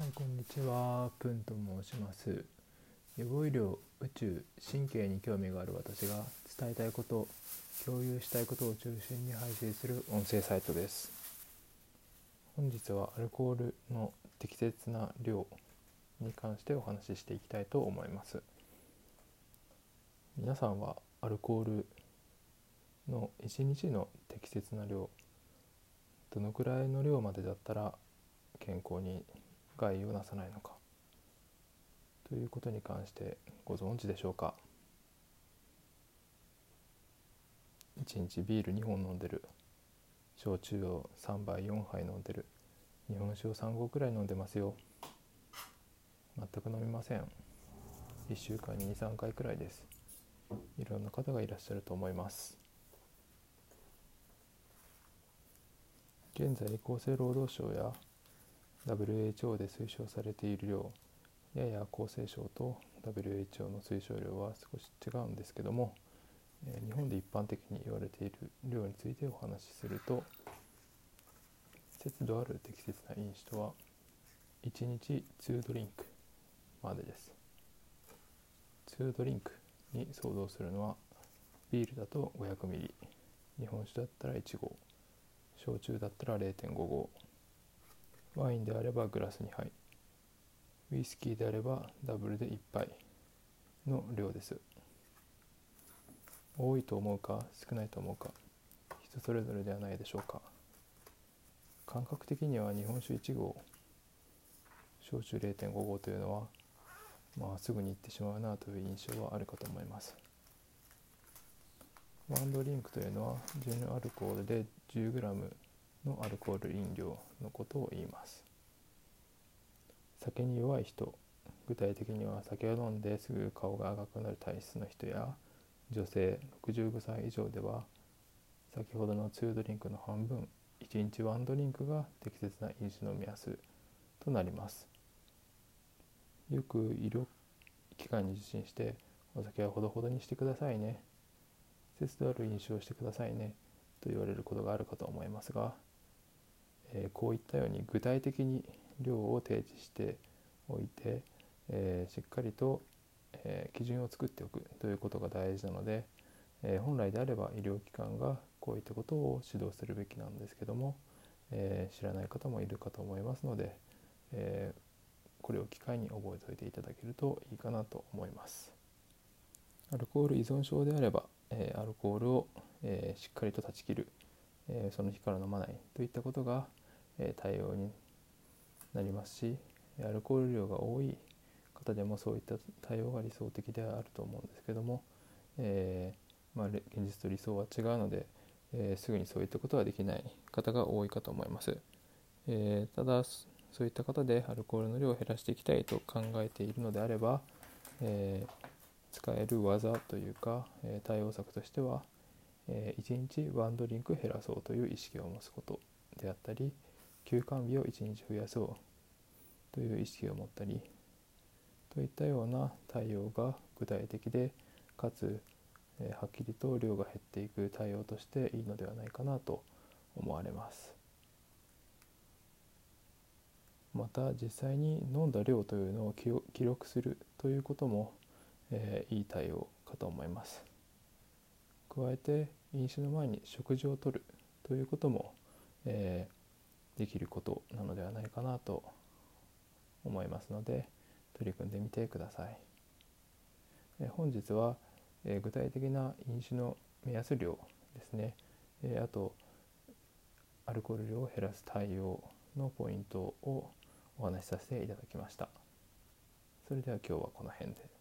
はい、こんにちは。プンと申します。予防医療、宇宙、神経に興味がある私が伝えたいこと、共有したいことを中心に配信する音声サイトです。本日はアルコールの適切な量に関してお話ししていきたいと思います。皆さんはアルコールの1日の適切な量、どのくらいの量までだったら健康に害をなさないのか。ということに関してご存知でしょうか。1日ビール2本飲んでる。焼酎を3杯4杯飲んでる。日本酒を3合くらい飲んでますよ。全く飲みません。1週間に23回くらいです。いろんな方がいらっしゃると思います。現在厚生労働省や WHO で推奨されている量やや厚生省と WHO の推奨量は少し違うんですけども、え日本で一般的に言われている量についてお話しすると節度ある適切な飲酒とは1日2ドリンクまでです。2ドリンクに相当するのはビールだと 500ml 日本酒だったら1合焼酎だったら0.5合ワインであればグラス2杯ウイスキーであればダブルで1杯の量です。多いと思うか少ないと思うか。人それぞれではないでしょうか。感覚的には日本酒1合焼酎0.5合というのはまあすぐに行ってしまうなという印象はあるかと思います。ワンドリンクというのは純アルコールで 10g のアルコール飲料のことを言います。酒に弱い人具体的には酒を飲んですぐ顔が赤くなる体質の人や女性65歳以上では先ほどの2ドリンクの半分1日1ドリンクが適切な飲酒の目安となります。よく医療機関に受診してお酒はほどほどにしてくださいね。節度ある飲酒をしてくださいねと言われることがあるかと思いますが、えこういったように具体的に量を提示しておいて、えしっかりと、え基準を作っておくということが大事なので、え本来であれば医療機関がこういったことを指導するべきなんですけども、え知らない方もいるかと思いますので、えこれを機会に覚えておいていただけるといいかなと思います。アルコール依存症であれば、えアルコールを、えしっかりと断ち切る、えその日から飲まないといったことが、え対応になりますしアルコール量が多い方でもそういった対応が理想的であると思うんですけども、えーまあ、現実と理想は違うので、えーすぐにそういったことはできない方が多いかと思います。えーただそういった方でアルコールの量を減らしていきたいと考えているのであれば、え使える技というか、え対応策としては、え1日1ドリンク減らそうという意識を持つことであったり休館日を1日増やそうという意識を持ったりといったような対応が具体的でかつ、えーはっきりと量が減っていく対応としていいのではないかなと思われます。また実際に飲んだ量というのを記録するということも、えーいい対応かと思います加えて飲酒の前に食事をとるということも、えーできることなのではないかなと思いますので取り組んでみてください、え本日は、えー具体的な飲酒の目安量ですね、えーあとアルコール量を減らす対応のポイントをお話しさせていただきました。それでは今日はこの辺で。